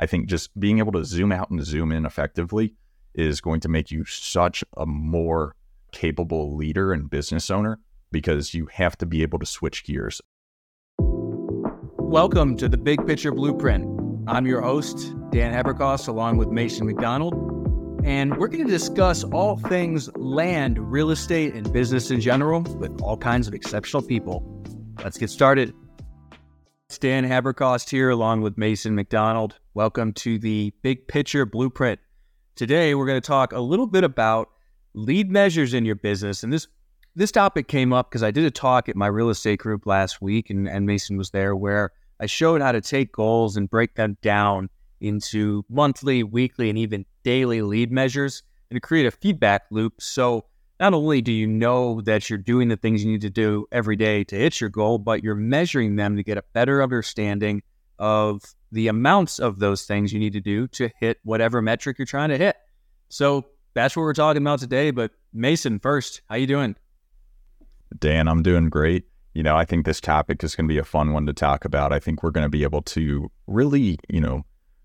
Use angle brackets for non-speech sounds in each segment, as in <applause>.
I think just being able to zoom out and zoom in effectively is going to make you such a more capable leader and business owner because you have to be able to switch gears. Welcome to the Big Picture Blueprint. I'm your host, Dan Haberkost, along with Mason McDonald, and we're going to discuss all things land, real estate, and business in general with all kinds of exceptional people. Let's get started. Dan Haberkost here, along with Mason McDonald. Welcome to the Big Picture Blueprint. Today, we're going to talk a little bit about lead measures in your business. And this this topic came up because I did a talk at my real estate group last week, and, and Mason was there, where I showed how to take goals and break them down into monthly, weekly, and even daily lead measures and create a feedback loop. So not only do you know that you're doing the things you need to do every day to hit your goal, but you're measuring them to get a better understanding of the amounts of those things you need to do to hit whatever metric you're trying to hit. So that's what we're talking about today. But Mason, first, how you doing? Dan, I'm doing great. You know, I think this topic is going to be a fun one to talk about. I think we're going to be able to really, you know,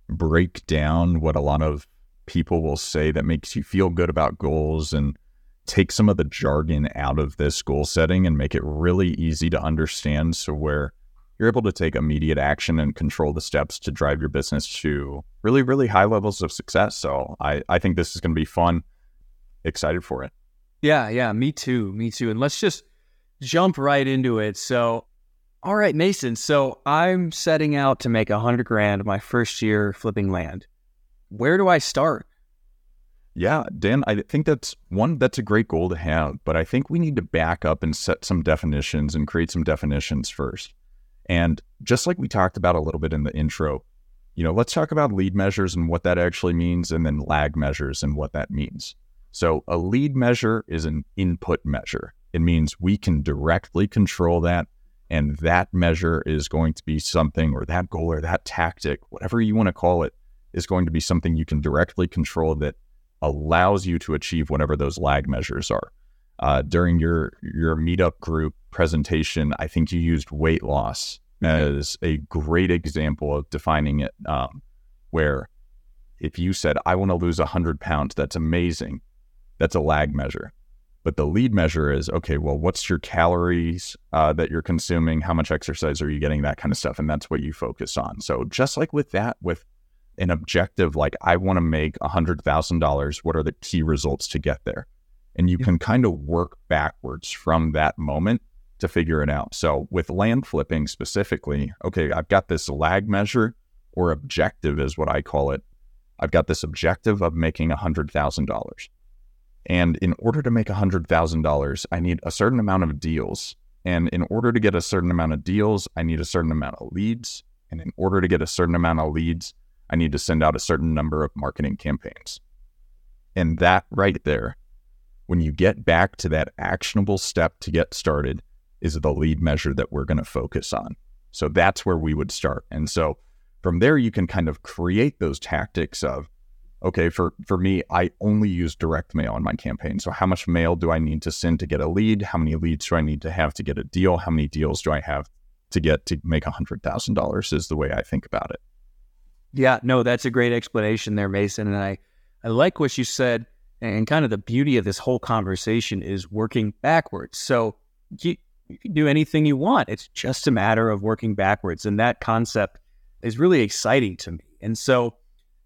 break down what a lot of people will say that makes you feel good about goals and take some of the jargon out of this goal setting and make it really easy to understand so where you're able to take immediate action and control the steps to drive your business to really, really high levels of success. So I, I think this is going to be fun. Excited for it. Yeah, yeah, me too. Me too. And let's just jump right into it. So, all right, Mason. So I'm setting out to make a hundred grand my first year flipping land. Where do I start? Yeah, Dan, I think that's one, that's a great goal to have, but I think we need to back up and set some definitions and create some definitions first. And just like we talked about a little bit in the intro, you know, let's talk about lead measures and what that actually means, and then lag measures and what that means. So, a lead measure is an input measure. It means we can directly control that. And that measure is going to be something, or that goal, or that tactic, whatever you want to call it, is going to be something you can directly control that allows you to achieve whatever those lag measures are. Uh, during your your meetup group presentation, I think you used weight loss as a great example of defining it. Um, where if you said, "I want to lose hundred pounds," that's amazing. That's a lag measure. But the lead measure is okay. Well, what's your calories uh, that you're consuming? How much exercise are you getting? That kind of stuff, and that's what you focus on. So just like with that, with an objective like I want to make $100,000, what are the key results to get there? And you yeah. can kind of work backwards from that moment to figure it out. So with land flipping specifically, okay, I've got this lag measure or objective is what I call it. I've got this objective of making $100,000. And in order to make $100,000, I need a certain amount of deals. And in order to get a certain amount of deals, I need a certain amount of leads. And in order to get a certain amount of leads, I need to send out a certain number of marketing campaigns. And that right there, when you get back to that actionable step to get started, is the lead measure that we're going to focus on. So that's where we would start. And so from there, you can kind of create those tactics of, okay, for, for me, I only use direct mail in my campaign. So how much mail do I need to send to get a lead? How many leads do I need to have to get a deal? How many deals do I have to get to make $100,000 is the way I think about it. Yeah, no, that's a great explanation there, Mason. And I, I like what you said. And kind of the beauty of this whole conversation is working backwards. So you, you can do anything you want. It's just a matter of working backwards. And that concept is really exciting to me. And so,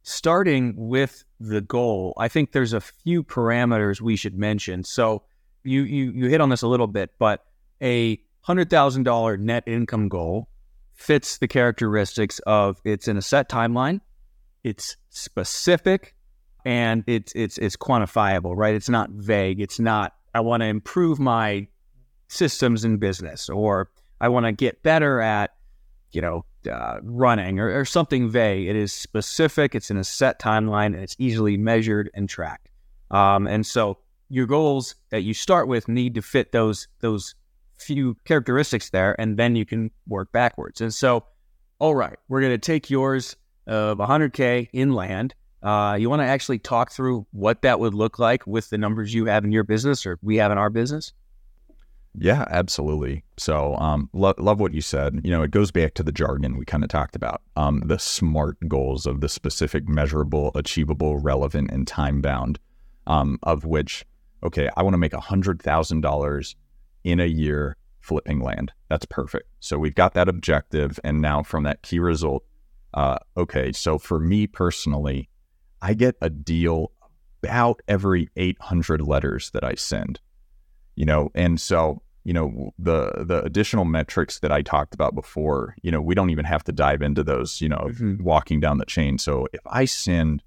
starting with the goal, I think there's a few parameters we should mention. So, you you, you hit on this a little bit, but a hundred thousand dollar net income goal fits the characteristics of it's in a set timeline, it's specific, and it's it's it's quantifiable, right? It's not vague. It's not I want to improve my systems in business or I want to get better at you know uh, running or, or something vague. It is specific. It's in a set timeline and it's easily measured and tracked. Um, and so your goals that you start with need to fit those those few characteristics there, and then you can work backwards. And so, all right, we're going to take yours of 100K in land. Uh, you want to actually talk through what that would look like with the numbers you have in your business or we have in our business? Yeah, absolutely. So, um, lo- love what you said. You know, it goes back to the jargon we kind of talked about, um, the SMART goals of the specific, measurable, achievable, relevant, and time bound, um, of which, okay, I want to make $100,000 in a year flipping land. That's perfect. So we've got that objective. And now from that key result, uh, okay, so for me personally, I get a deal about every 800 letters that I send, you know, and so you know the the additional metrics that I talked about before, you know, we don't even have to dive into those, you know, mm-hmm. walking down the chain. So if I send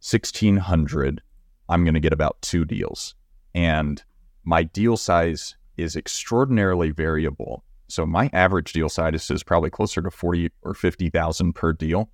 1600, I'm going to get about two deals. And my deal size is extraordinarily variable. So my average deal size is probably closer to 40 or 50,000 per deal.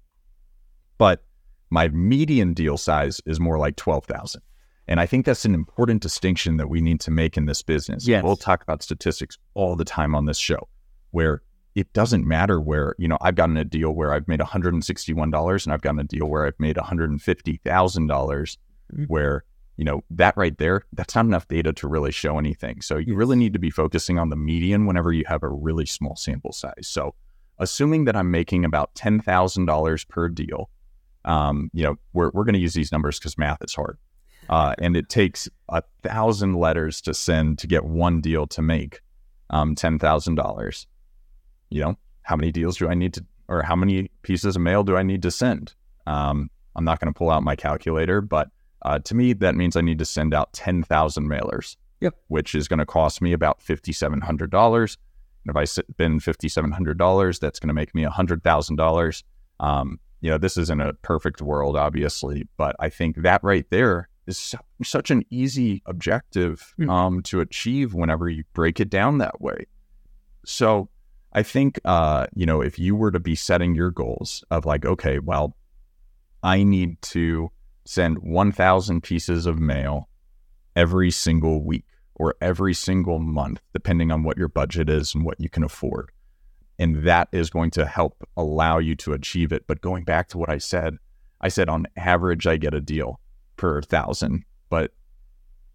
But my median deal size is more like 12,000. And I think that's an important distinction that we need to make in this business. Yes. We'll talk about statistics all the time on this show where it doesn't matter where, you know, I've gotten a deal where I've made $161 and I've gotten a deal where I've made $150,000 mm-hmm. where you know, that right there, that's not enough data to really show anything. So you really need to be focusing on the median whenever you have a really small sample size. So assuming that I'm making about $10,000 per deal, um, you know, we're, we're going to use these numbers because math is hard. Uh, and it takes a thousand letters to send to get one deal to make um, $10,000. You know, how many deals do I need to, or how many pieces of mail do I need to send? Um, I'm not going to pull out my calculator, but uh, to me, that means I need to send out 10,000 mailers, yep. which is going to cost me about $5,700. And if I spend $5,700, that's going to make me $100,000. Um, you know, this isn't a perfect world, obviously, but I think that right there is su- such an easy objective mm. um, to achieve whenever you break it down that way. So I think, uh, you know, if you were to be setting your goals of like, okay, well, I need to send 1,000 pieces of mail every single week or every single month, depending on what your budget is and what you can afford. And that is going to help allow you to achieve it. But going back to what I said, I said on average, I get a deal per thousand. But,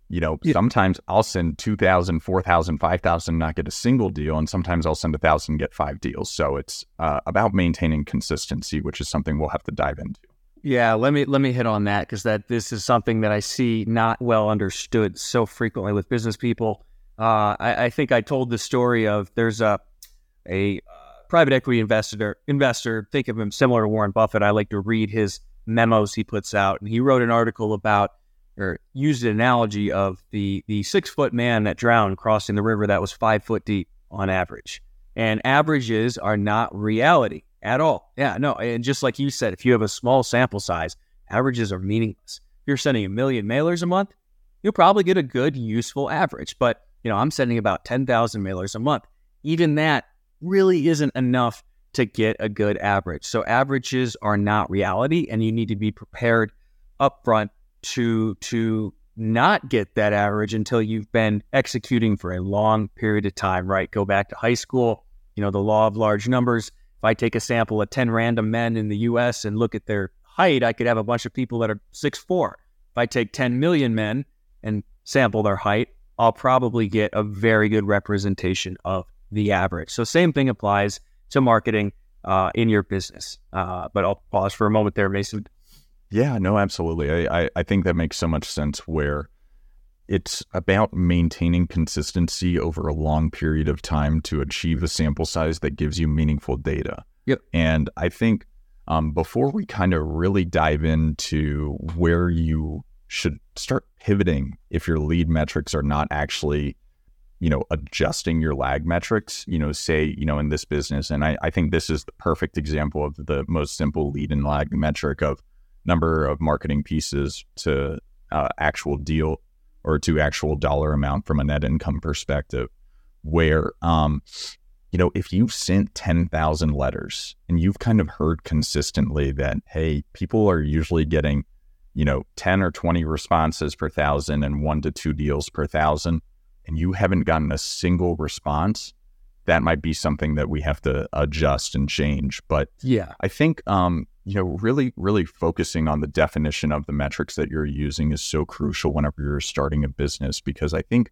you know, yeah. sometimes I'll send 2,000, 4,000, 5,000, not get a single deal. And sometimes I'll send a thousand, get five deals. So it's uh, about maintaining consistency, which is something we'll have to dive into. Yeah, let me let me hit on that because that this is something that I see not well understood so frequently with business people. Uh, I, I, think I told the story of there's a a uh, private equity investor investor. Think of him similar to Warren Buffett. I like to read his memos he puts out, and he wrote an article about or used an analogy of the the six foot man that drowned crossing the river that was five foot deep on average. And averages are not reality at all. Yeah, no. And just like you said, if you have a small sample size, averages are meaningless. If you're sending a million mailers a month, you'll probably get a good, useful average. But, you know, I'm sending about 10,000 mailers a month. Even that really isn't enough to get a good average. So averages are not reality, and you need to be prepared upfront to to not get that average until you've been executing for a long period of time, right? Go back to high school, you know, the law of large numbers if I take a sample of 10 random men in the US and look at their height, I could have a bunch of people that are six four. If I take 10 million men and sample their height, I'll probably get a very good representation of the average. So, same thing applies to marketing uh, in your business. Uh, but I'll pause for a moment there, Mason. Yeah, no, absolutely. I, I, I think that makes so much sense where it's about maintaining consistency over a long period of time to achieve a sample size that gives you meaningful data. Yep. And I think um, before we kind of really dive into where you should start pivoting if your lead metrics are not actually you know adjusting your lag metrics you know say you know in this business. And I, I think this is the perfect example of the most simple lead and lag metric of number of marketing pieces to uh, actual deal or to actual dollar amount from a net income perspective, where, um, you know, if you've sent 10,000 letters and you've kind of heard consistently that, hey, people are usually getting, you know, 10 or 20 responses per thousand and one to two deals per thousand, and you haven't gotten a single response, that might be something that we have to adjust and change. But yeah, I think um, you know, really, really focusing on the definition of the metrics that you're using is so crucial whenever you're starting a business because I think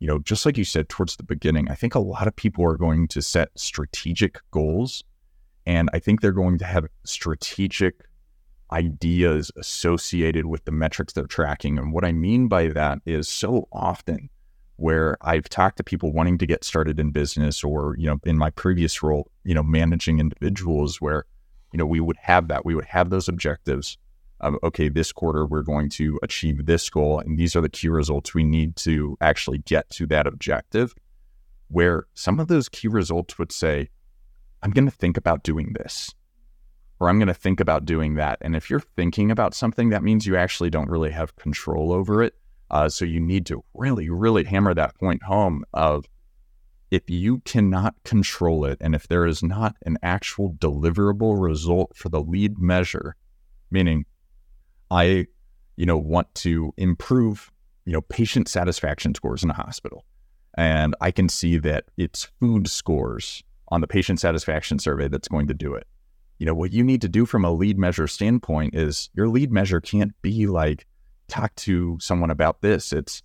you know, just like you said towards the beginning, I think a lot of people are going to set strategic goals and I think they're going to have strategic ideas associated with the metrics they're tracking. And what I mean by that is so often where I've talked to people wanting to get started in business or, you know, in my previous role, you know, managing individuals where, you know, we would have that. We would have those objectives of, okay, this quarter we're going to achieve this goal. And these are the key results we need to actually get to that objective. Where some of those key results would say, I'm going to think about doing this or I'm going to think about doing that. And if you're thinking about something, that means you actually don't really have control over it. Uh, so you need to really, really hammer that point home of if you cannot control it and if there is not an actual deliverable result for the lead measure, meaning I, you know, want to improve, you know, patient satisfaction scores in a hospital. And I can see that it's food scores on the patient satisfaction survey that's going to do it you know, what you need to do from a lead measure standpoint is your lead measure can't be like, talk to someone about this. It's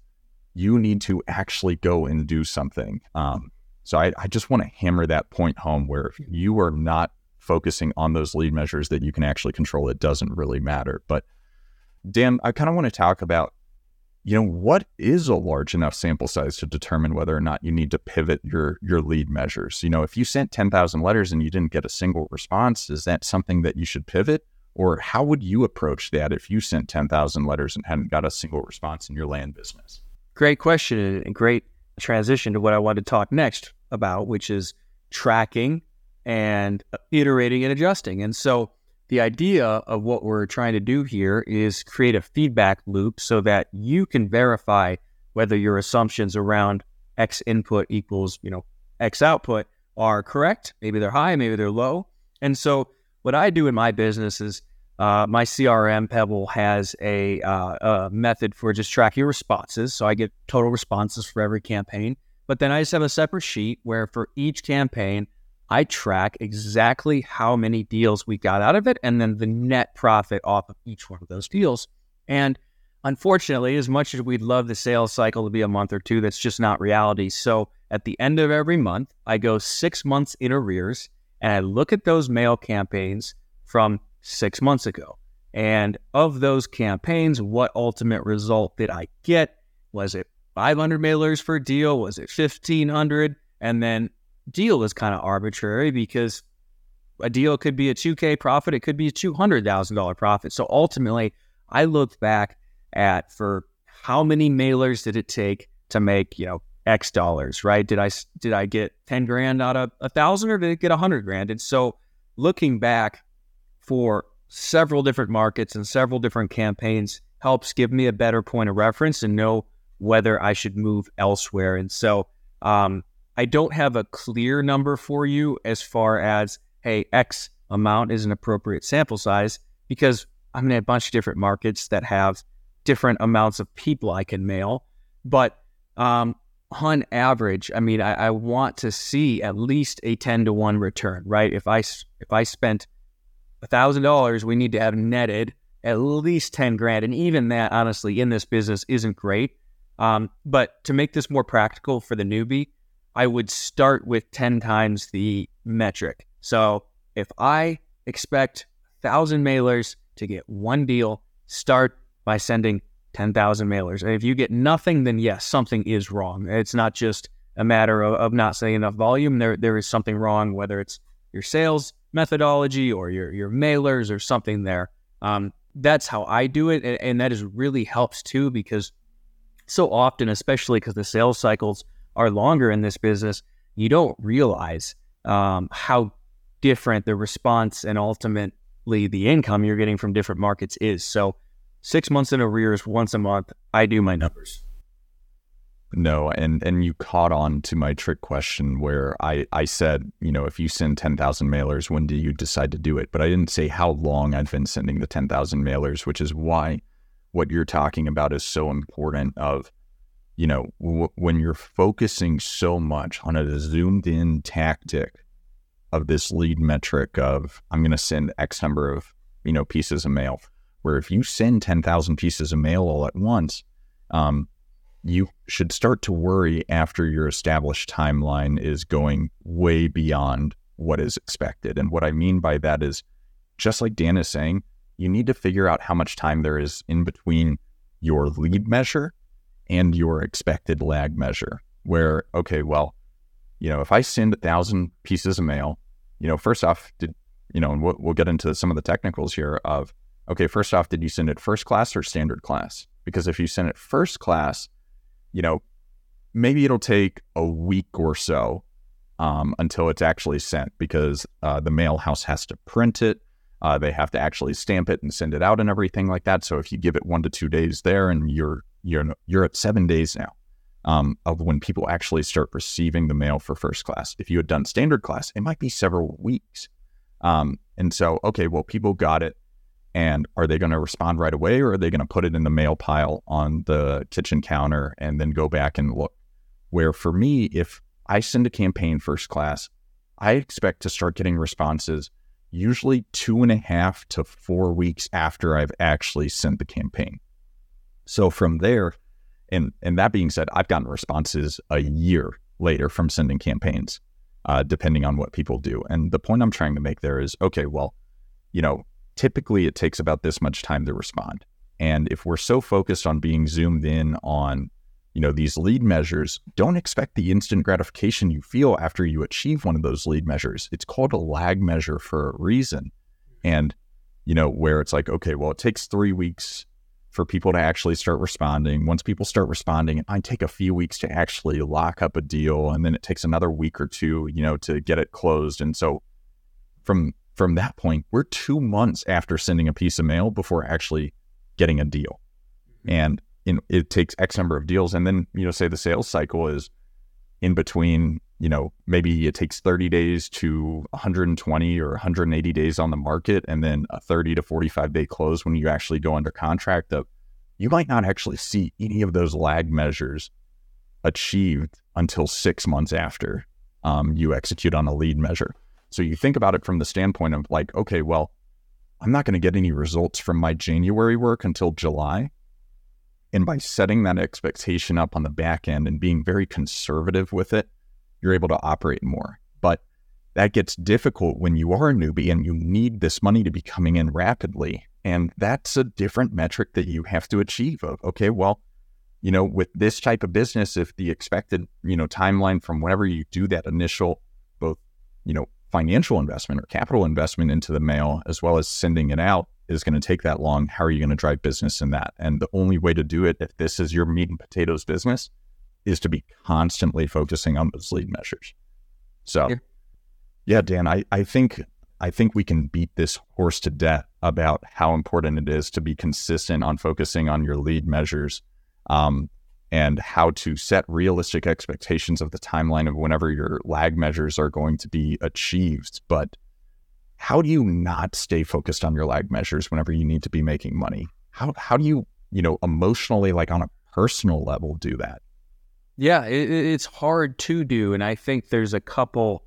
you need to actually go and do something. Um, so I, I just want to hammer that point home where if you are not focusing on those lead measures that you can actually control, it doesn't really matter. But Dan, I kind of want to talk about you know, what is a large enough sample size to determine whether or not you need to pivot your your lead measures? You know, if you sent 10,000 letters and you didn't get a single response, is that something that you should pivot? Or how would you approach that if you sent 10,000 letters and hadn't got a single response in your land business? Great question and great transition to what I want to talk next about, which is tracking and uh, iterating and adjusting. And so the idea of what we're trying to do here is create a feedback loop so that you can verify whether your assumptions around X input equals, you know, X output are correct. Maybe they're high, maybe they're low. And so what I do in my business is uh, my CRM Pebble has a, uh, a method for just tracking responses. So I get total responses for every campaign. But then I just have a separate sheet where for each campaign, I track exactly how many deals we got out of it and then the net profit off of each one of those deals. And unfortunately, as much as we'd love the sales cycle to be a month or two, that's just not reality. So at the end of every month, I go six months in arrears and I look at those mail campaigns from six months ago. And of those campaigns, what ultimate result did I get? Was it 500 mailers for deal? Was it 1500? And then deal is kind of arbitrary because a deal could be a 2K profit, it could be a $200,000 profit. So ultimately, I looked back at for how many mailers did it take to make, you know, X dollars, right? Did I did I get 10 grand out of a thousand or did it get a hundred grand? And so looking back for several different markets and several different campaigns helps give me a better point of reference and know whether I should move elsewhere. And so um, I don't have a clear number for you as far as, hey, X amount is an appropriate sample size because I'm in a bunch of different markets that have different amounts of people I can mail. But um, on average, I mean, I, I, want to see at least a 10 to 1 return, right? If I, if I spent $1,000, we need to have netted at least 10 grand. And even that, honestly, in this business isn't great. Um, but to make this more practical for the newbie, I would start with 10 times the metric. So if I expect 1,000 mailers to get one deal, start by sending 10,000 mailers. And if you get nothing, then yes, something is wrong. It's not just a matter of, of not saying enough volume. There, there is something wrong, whether it's your sales methodology or your, your mailers or something there. Um, that's how I do it. And, and that is really helps too, because so often, especially because the sales cycles are longer in this business, you don't realize um, how different the response and ultimately the income you're getting from different markets is. So, six months in arrears, once a month, I do my numbers. No, and and you caught on to my trick question where I I said, you know, if you send 10,000 mailers, when do you decide to do it? But I didn't say how long I've been sending the 10,000 mailers, which is why what you're talking about is so important of you know, w- when you're focusing so much on a zoomed in tactic of this lead metric of I'm going to send X number of, you know, pieces of mail, where if you send 10,000 pieces of mail all at once, um, you should start to worry after your established timeline is going way beyond what is expected. And what I mean by that is just like Dan is saying, you need to figure out how much time there is in between your lead measure and your expected lag measure. Where, okay, well, you know, if I send a thousand pieces of mail, you know, first off, did, you know, and we'll, we'll get into some of the technicals here of, okay, first off, did you send it first class or standard class? Because if you send it first class, you know, maybe it'll take a week or so um, until it's actually sent because uh, the mail house has to print it. Uh, they have to actually stamp it and send it out and everything like that. So if you give it one to two days there, and you're you're you're at seven days now um, of when people actually start receiving the mail for first class. If you had done standard class, it might be several weeks. Um, and so, okay, well, people got it. And are they going to respond right away or are they going to put it in the mail pile on the kitchen counter and then go back and look? Where for me, if I send a campaign first class, I expect to start getting responses usually two and a half to four weeks after I've actually sent the campaign. So from there, and and that being said, I've gotten responses a year later from sending campaigns, uh, depending on what people do. And the point I'm trying to make there is, okay, well, you know, typically it takes about this much time to respond. And if we're so focused on being zoomed in on, you know, these lead measures, don't expect the instant gratification you feel after you achieve one of those lead measures. It's called a lag measure for a reason. And, you know, where it's like, okay, well, it takes three weeks for people to actually start responding. Once people start responding, it might take a few weeks to actually lock up a deal. And then it takes another week or two, you know, to get it closed. And so from from that point, we're two months after sending a piece of mail before actually getting a deal. Mm-hmm. And in, it takes X number of deals. And then, you know, say the sales cycle is in between, you know, maybe it takes 30 days to 120 or 180 days on the market and then a 30 to 45 day close when you actually go under contract of you might not actually see any of those lag measures achieved until six months after um, you execute on a lead measure. So you think about it from the standpoint of like, okay, well, I'm not going to get any results from my January work until July. And by setting that expectation up on the back end and being very conservative with it, you're able to operate more. But that gets difficult when you are a newbie and you need this money to be coming in rapidly. And that's a different metric that you have to achieve of, okay, well, you know, with this type of business, if the expected, you know, timeline from whenever you do that initial both, you know, financial investment or capital investment into the mail, as well as sending it out, is going to take that long. How are you going to drive business in that? And the only way to do it, if this is your meat and potatoes business, is to be constantly focusing on those lead measures. So, yeah, yeah Dan, I, I think I think we can beat this horse to death about how important it is to be consistent on focusing on your lead measures. Um, and how to set realistic expectations of the timeline of whenever your lag measures are going to be achieved. But how do you not stay focused on your lag measures whenever you need to be making money? How, how do you, you know, emotionally, like on a personal level, do that? Yeah, it, it's hard to do. And I think there's a couple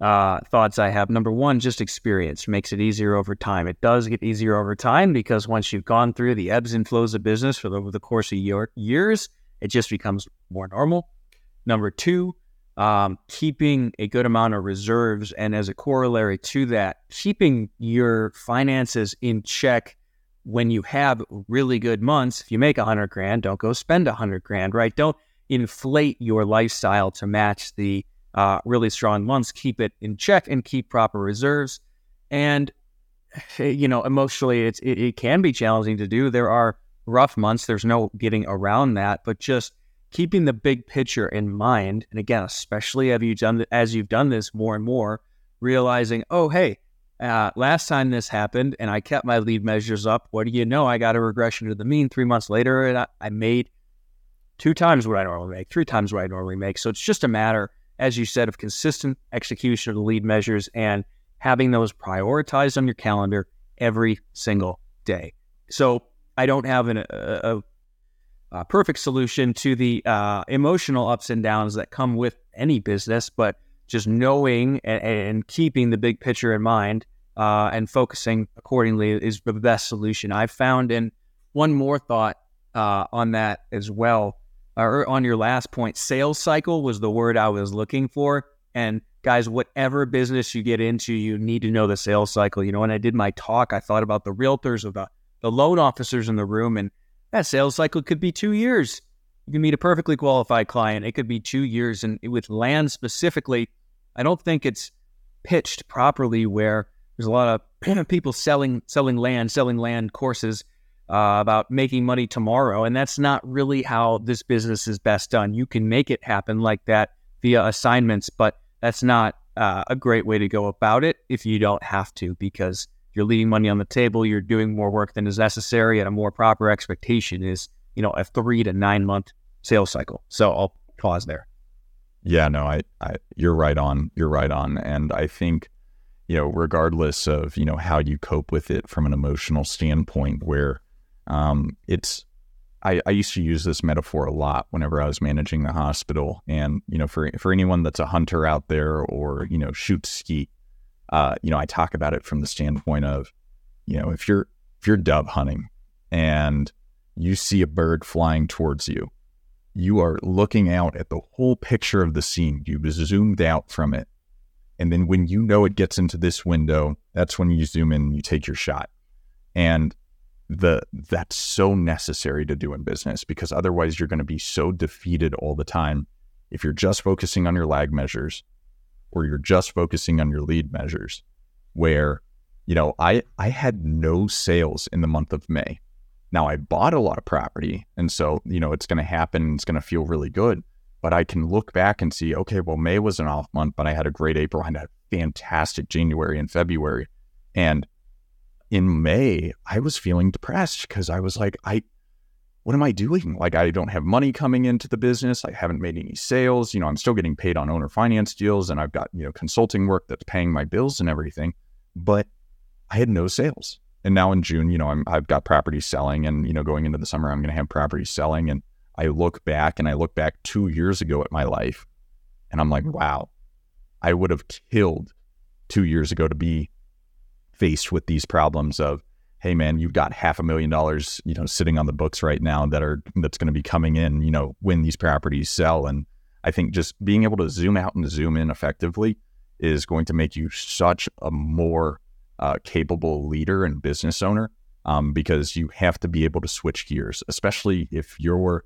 uh, thoughts I have. Number one, just experience makes it easier over time. It does get easier over time because once you've gone through the ebbs and flows of business for the, over the course of your, years, it just becomes more normal. Number two, um, keeping a good amount of reserves. And as a corollary to that, keeping your finances in check when you have really good months. If you make a hundred grand, don't go spend a hundred grand, right? Don't inflate your lifestyle to match the uh, really strong months. Keep it in check and keep proper reserves. And, <sighs> you know, emotionally, it's, it, it can be challenging to do. There are rough months. There's no getting around that, but just keeping the big picture in mind. And again, especially as you've done as you've done this more and more, realizing, oh, hey, uh, last time this happened and I kept my lead measures up. What do you know? I got a regression to the mean three months later, and I, I made two times what I normally make, three times what I normally make. So it's just a matter, as you said, of consistent execution of the lead measures and having those prioritized on your calendar every single day. So I don't have an, a, a, perfect solution to the uh, emotional ups and downs that come with any business, but just knowing and, and keeping the big picture in mind uh, and focusing accordingly is the best solution I've found. And one more thought uh, on that as well or on your last point, sales cycle was the word I was looking for. And guys, whatever business you get into, you need to know the sales cycle. You know, when I did my talk, I thought about the realtors or the, loan officers in the room, and that sales cycle could be two years. You can meet a perfectly qualified client. It could be two years. And with land specifically, I don't think it's pitched properly where there's a lot of <clears throat> people selling selling land, selling land courses uh, about making money tomorrow, and that's not really how this business is best done. You can make it happen like that via assignments, but that's not uh, a great way to go about it if you don't have to, because you're leaving money on the table. You're doing more work than is necessary, and a more proper expectation is you know a three to nine month sales cycle. So I'll pause there. Yeah, no, I, I, you're right on. You're right on, and I think, you know, regardless of you know how you cope with it from an emotional standpoint, where um, it's, I, I used to use this metaphor a lot whenever I was managing the hospital, and you know, for for anyone that's a hunter out there or you know shoots skeet, uh, you know, I talk about it from the standpoint of, you know, if you're if you're dove hunting and you see a bird flying towards you you are looking out at the whole picture of the scene. You've zoomed out from it. And then when you know it gets into this window, that's when you zoom in and you take your shot. And the that's so necessary to do in business because otherwise you're going to be so defeated all the time if you're just focusing on your lag measures or you're just focusing on your lead measures where you know I I had no sales in the month of May now I bought a lot of property, and so you know it's going to happen. It's going to feel really good. But I can look back and see, okay, well May was an off month, but I had a great April and a fantastic January and February. And in May, I was feeling depressed because I was like, I, what am I doing? Like I don't have money coming into the business. I haven't made any sales. You know, I'm still getting paid on owner finance deals, and I've got you know consulting work that's paying my bills and everything. But I had no sales. And now in June, you know, I'm, I've got property selling, and you know, going into the summer, I'm going to have property selling. And I look back, and I look back two years ago at my life, and I'm like, wow, I would have killed two years ago to be faced with these problems of, hey man, you've got half a million dollars, you know, sitting on the books right now that are that's going to be coming in, you know, when these properties sell. And I think just being able to zoom out and zoom in effectively is going to make you such a more uh, capable leader and business owner um, because you have to be able to switch gears, especially if you're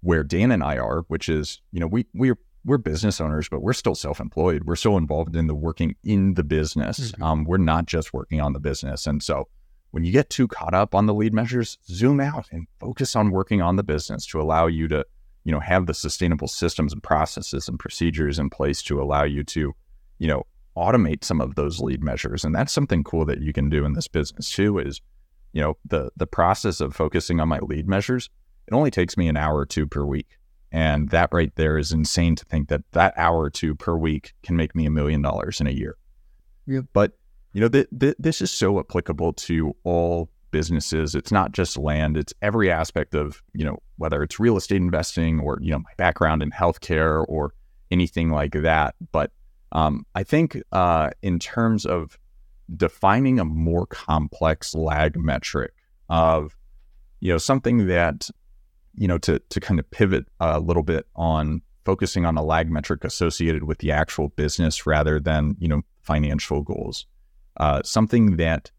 where Dan and I are, which is, you know, we we're we're business owners, but we're still self-employed. We're still involved in the working in the business. Mm-hmm. Um, we're not just working on the business. And so when you get too caught up on the lead measures, zoom out and focus on working on the business to allow you to, you know, have the sustainable systems and processes and procedures in place to allow you to, you know, automate some of those lead measures. And that's something cool that you can do in this business too is, you know, the the process of focusing on my lead measures, it only takes me an hour or two per week. And that right there is insane to think that that hour or two per week can make me a million dollars in a year. Yep. But, you know, th- th- this is so applicable to all businesses. It's not just land, it's every aspect of, you know, whether it's real estate investing or, you know, my background in healthcare or anything like that. But um, I think uh, in terms of defining a more complex lag metric of, you know, something that, you know, to to kind of pivot a little bit on focusing on a lag metric associated with the actual business rather than you know financial goals. Uh, something that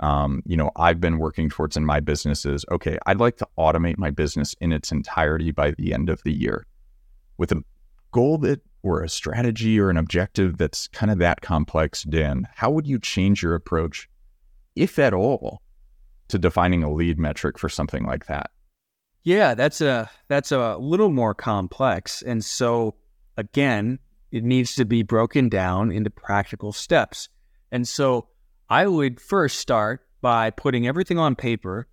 um, you know I've been working towards in my business is okay. I'd like to automate my business in its entirety by the end of the year, with a goal that or a strategy or an objective that's kind of that complex, Dan, how would you change your approach, if at all, to defining a lead metric for something like that? Yeah, that's a that's a little more complex. And so again, it needs to be broken down into practical steps. And so I would first start by putting everything on paper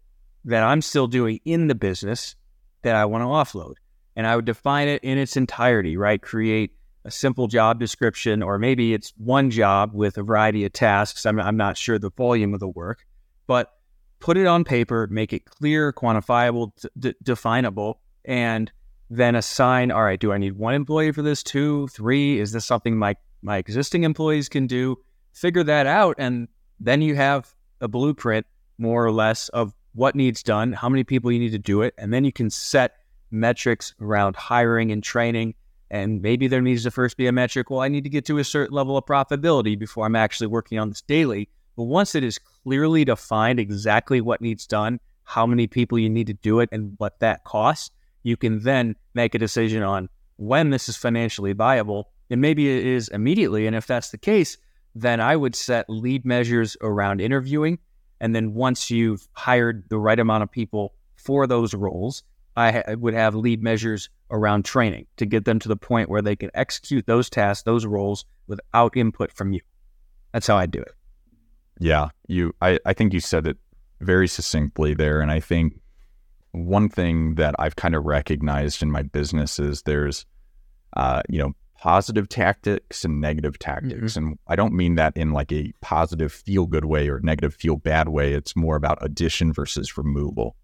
that I'm still doing in the business that I want to offload. And I would define it in its entirety, right? Create a simple job description, or maybe it's one job with a variety of tasks. I'm, I'm not sure the volume of the work, but put it on paper, make it clear, quantifiable, d- definable, and then assign. All right, do I need one employee for this? Two, three? Is this something my my existing employees can do? Figure that out, and then you have a blueprint, more or less, of what needs done, how many people you need to do it, and then you can set metrics around hiring and training. And maybe there needs to first be a metric. Well, I need to get to a certain level of profitability before I'm actually working on this daily. But once it is clearly defined exactly what needs done, how many people you need to do it, and what that costs, you can then make a decision on when this is financially viable. And maybe it is immediately. And if that's the case, then I would set lead measures around interviewing. And then once you've hired the right amount of people for those roles, I ha- would have lead measures around training to get them to the point where they can execute those tasks, those roles without input from you. That's how I do it. Yeah, you. I, I think you said it very succinctly there, and I think one thing that I've kind of recognized in my business is there's, uh, you know, positive tactics and negative tactics. Mm-hmm. And I don't mean that in like a positive feel good way or negative feel bad way. It's more about addition versus removal,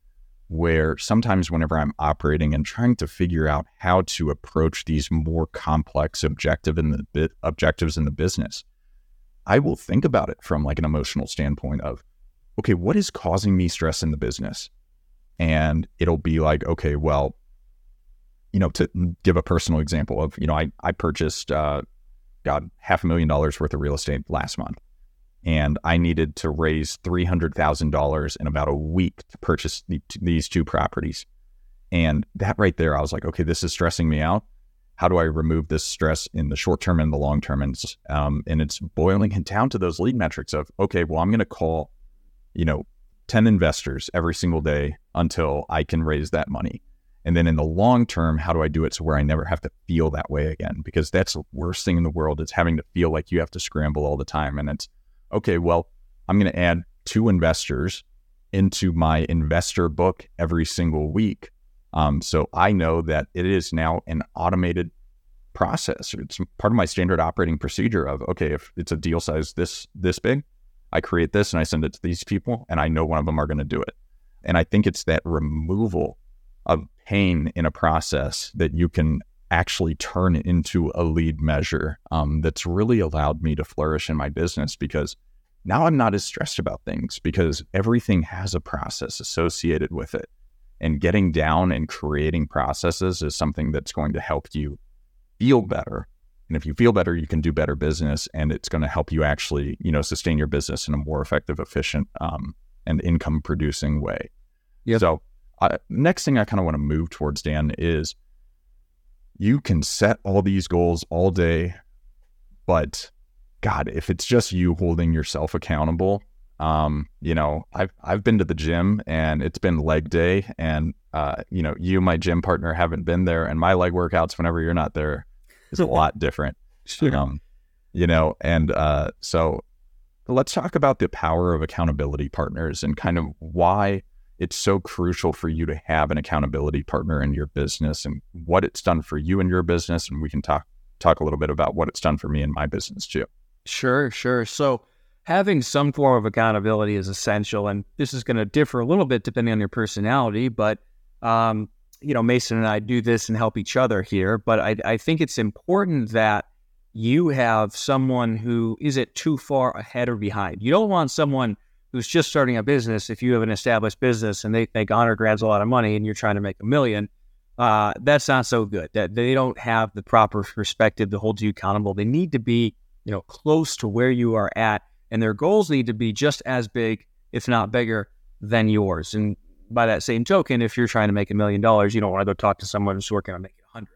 where sometimes whenever I'm operating and trying to figure out how to approach these more complex objective in the bit objectives in the business, I will think about it from like an emotional standpoint of, okay, what is causing me stress in the business? And it'll be like, okay, well, you know, to give a personal example of, you know, I, I purchased, uh, God, half a million dollars worth of real estate last month. And I needed to raise $300,000 in about a week to purchase the, these two properties. And that right there, I was like, okay, this is stressing me out. How do I remove this stress in the short term and the long term? And, um, and it's boiling it down to those lead metrics of, okay, well, I'm going to call, you know, 10 investors every single day until I can raise that money. And then in the long term, how do I do it so where I never have to feel that way again? Because that's the worst thing in the world. is having to feel like you have to scramble all the time. And it's okay, well, I'm going to add two investors into my investor book every single week. Um, so I know that it is now an automated process. It's part of my standard operating procedure of okay, if it's a deal size this this big, I create this and I send it to these people, and I know one of them are going to do it. And I think it's that removal of pain in a process that you can actually turn into a lead measure um, that's really allowed me to flourish in my business because now I'm not as stressed about things because everything has a process associated with it. And getting down and creating processes is something that's going to help you feel better. And if you feel better, you can do better business and it's going to help you actually, you know, sustain your business in a more effective, efficient, um, and income producing way. Yep. So I, next thing I kind of want to move towards, Dan, is you can set all these goals all day, but God, if it's just you holding yourself accountable, um, you know, I've I've been to the gym and it's been leg day, and uh, you know, you, my gym partner, haven't been there, and my leg workouts whenever you're not there is a lot different. Sure. Um, you know, and uh, so let's talk about the power of accountability partners and kind of why it's so crucial for you to have an accountability partner in your business and what it's done for you in your business. And we can talk talk a little bit about what it's done for me in my business too. Sure, sure. So having some form of accountability is essential, and this is going to differ a little bit depending on your personality. But um, you know, Mason and I do this and help each other here. But I, I think it's important that you have someone who isn't too far ahead or behind. You don't want someone who's just starting a business, if you have an established business and they think 100 grand's a lot of money and you're trying to make a million, uh, that's not so good. That they don't have the proper perspective to hold you accountable. They need to be, you know, close to where you are at, and their goals need to be just as big, if not bigger, than yours. And by that same token, if you're trying to make a million dollars, you don't want to go talk to someone who's working on making a hundred.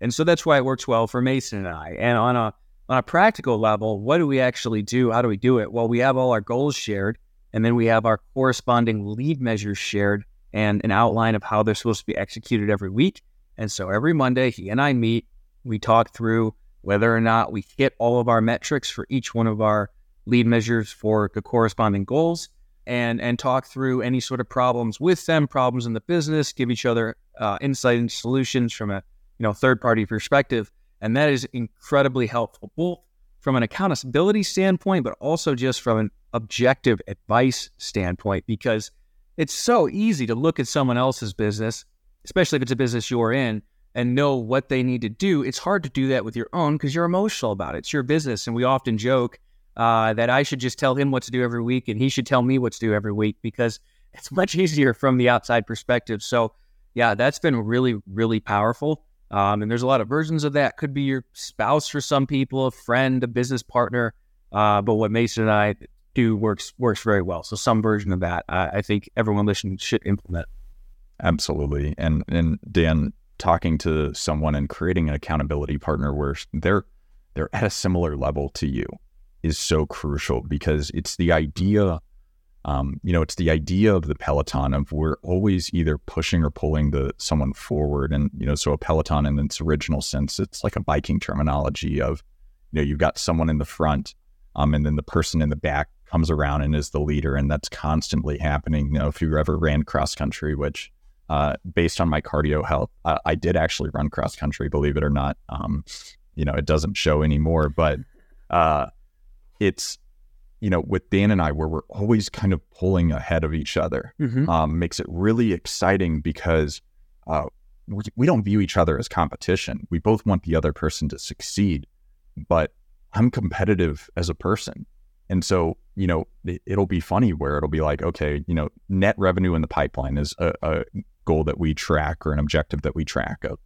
And so that's why it works well for Mason and I. And on a on a practical level, what do we actually do? How do we do it? Well, we have all our goals shared and then we have our corresponding lead measures shared and an outline of how they're supposed to be executed every week. And so every Monday, he and I meet, we talk through whether or not we hit all of our metrics for each one of our lead measures for the corresponding goals and and talk through any sort of problems with them, problems in the business, give each other uh, insight and solutions from a you know third party perspective, and that is incredibly helpful both from an accountability standpoint, but also just from an objective advice standpoint because it's so easy to look at someone else's business, especially if it's a business you're in, and know what they need to do. It's hard to do that with your own because you're emotional about it. It's your business. And we often joke uh, that I should just tell him what to do every week and he should tell me what to do every week because it's much easier from the outside perspective. So, yeah, that's been really, really powerful. Um, and there's a lot of versions of that. Could be your spouse for some people, a friend, a business partner. Uh, but what Mason and I do works works very well. So some version of that, I, I think everyone listening should implement. Absolutely. And and Dan, talking to someone and creating an accountability partner where they're they're at a similar level to you is so crucial because it's the idea um, you know, it's the idea of the Peloton of we're always either pushing or pulling the someone forward. And, you know, so a Peloton in its original sense, it's like a biking terminology of, you know, you've got someone in the front, um, and then the person in the back comes around and is the leader. And that's constantly happening. You know, if you ever ran cross country, which uh, based on my cardio health, I did actually run cross country, believe it or not. Um, you know, it doesn't show anymore, but uh, it's you know, with Dan and I, where we're always kind of pulling ahead of each other, mm-hmm. um, makes it really exciting because uh, we, we don't view each other as competition. We both want the other person to succeed, but I'm competitive as a person. And so, you know, it, will be funny where it'll be like, okay, you know, net revenue in the pipeline is a, a goal that we track or an objective that we track of.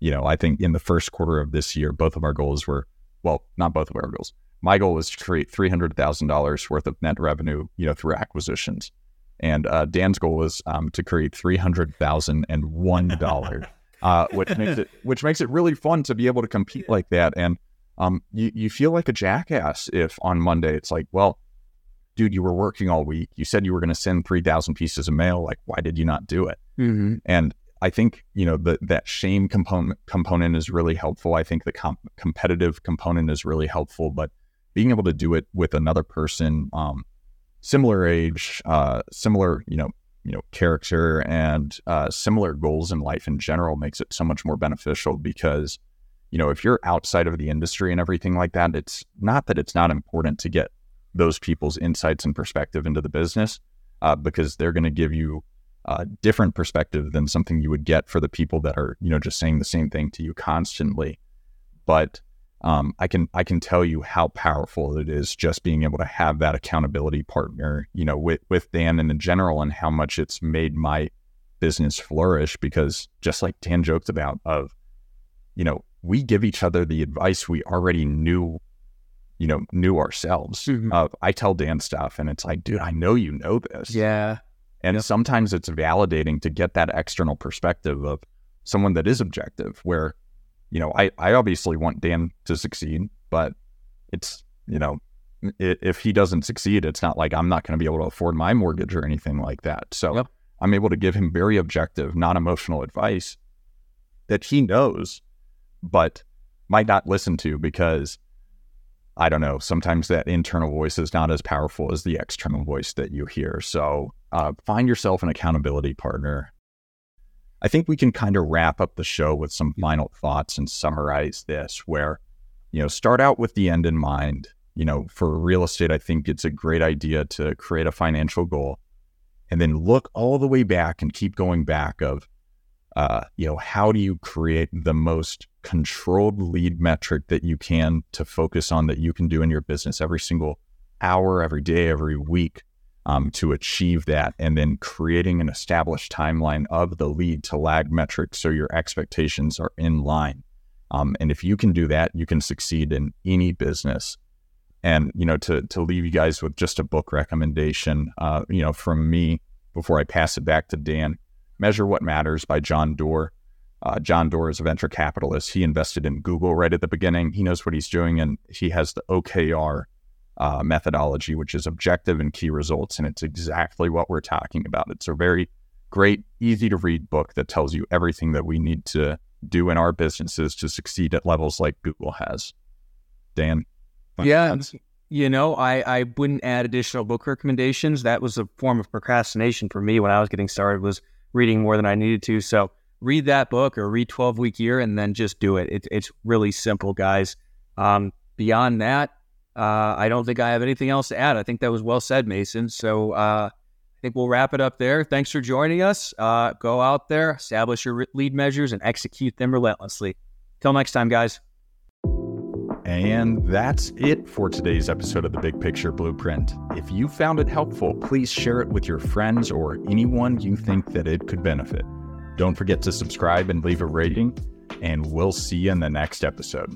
You know, I think in the first quarter of this year, both of our goals were, well, not both of our goals my goal was to create three hundred thousand dollars worth of net revenue, you know, through acquisitions, and uh, Dan's goal was um, to create three hundred thousand and one dollars, <laughs> uh, which makes it which makes it really fun to be able to compete like that. And um, you you feel like a jackass if on Monday it's like, well, dude, you were working all week. You said you were going to send three thousand pieces of mail. Like, why did you not do it? Mm-hmm. And I think you know the, that shame component component is really helpful. I think the competitive component is really helpful, but being able to do it with another person, um, similar age, uh, similar, you know, you know, character and uh, similar goals in life in general makes it so much more beneficial because, you know, if you're outside of the industry and everything like that, it's not that it's not important to get those people's insights and perspective into the business uh, because they're going to give you a different perspective than something you would get for the people that are, you know, just saying the same thing to you constantly. But um, I can I can tell you how powerful it is just being able to have that accountability partner, you know, with with Dan and in general, and how much it's made my business flourish. Because just like Dan joked about, of you know, we give each other the advice we already knew, you know, knew ourselves. Mm-hmm. Of I tell Dan stuff, and it's like, dude, I know you know this. Yeah. And yep. sometimes it's validating to get that external perspective of someone that is objective, where you know, I, I obviously want Dan to succeed, but it's, you know, if he doesn't succeed, it's not like I'm not going to be able to afford my mortgage or anything like that. So yep. I'm able to give him very objective, non emotional advice that he knows, but might not listen to because I don't know. Sometimes that internal voice is not as powerful as the external voice that you hear. So uh, find yourself an accountability partner I think we can kind of wrap up the show with some final thoughts and summarize this where, you know, start out with the end in mind. You know, for real estate, I think it's a great idea to create a financial goal and then look all the way back and keep going back of, uh, you know, how do you create the most controlled lead metric that you can to focus on that you can do in your business every single hour, every day, every week um, to achieve that, and then creating an established timeline of the lead to lag metrics so your expectations are in line. Um, and if you can do that, you can succeed in any business. And you know, to to leave you guys with just a book recommendation, uh, you know, from me before I pass it back to Dan, "Measure What Matters" by John Doerr. Uh, John Doerr is a venture capitalist. He invested in Google right at the beginning. He knows what he's doing, and he has the OKR uh, methodology, which is objective and key results. And it's exactly what we're talking about. It's a very great, easy to read book that tells you everything that we need to do in our businesses to succeed at levels like Google has. Dan? Yeah. You know, I, I wouldn't add additional book recommendations. That was a form of procrastination for me when I was getting started was reading more than I needed to. So read that book or read 12 week year and then just do it. it it's really simple, guys. Um, beyond that, uh, I don't think I have anything else to add. I think that was well said, Mason. So uh, I think we'll wrap it up there. Thanks for joining us. Uh, go out there, establish your lead measures, and execute them relentlessly. Till next time, guys. And that's it for today's episode of the Big Picture Blueprint. If you found it helpful, please share it with your friends or anyone you think that it could benefit. Don't forget to subscribe and leave a rating, and we'll see you in the next episode.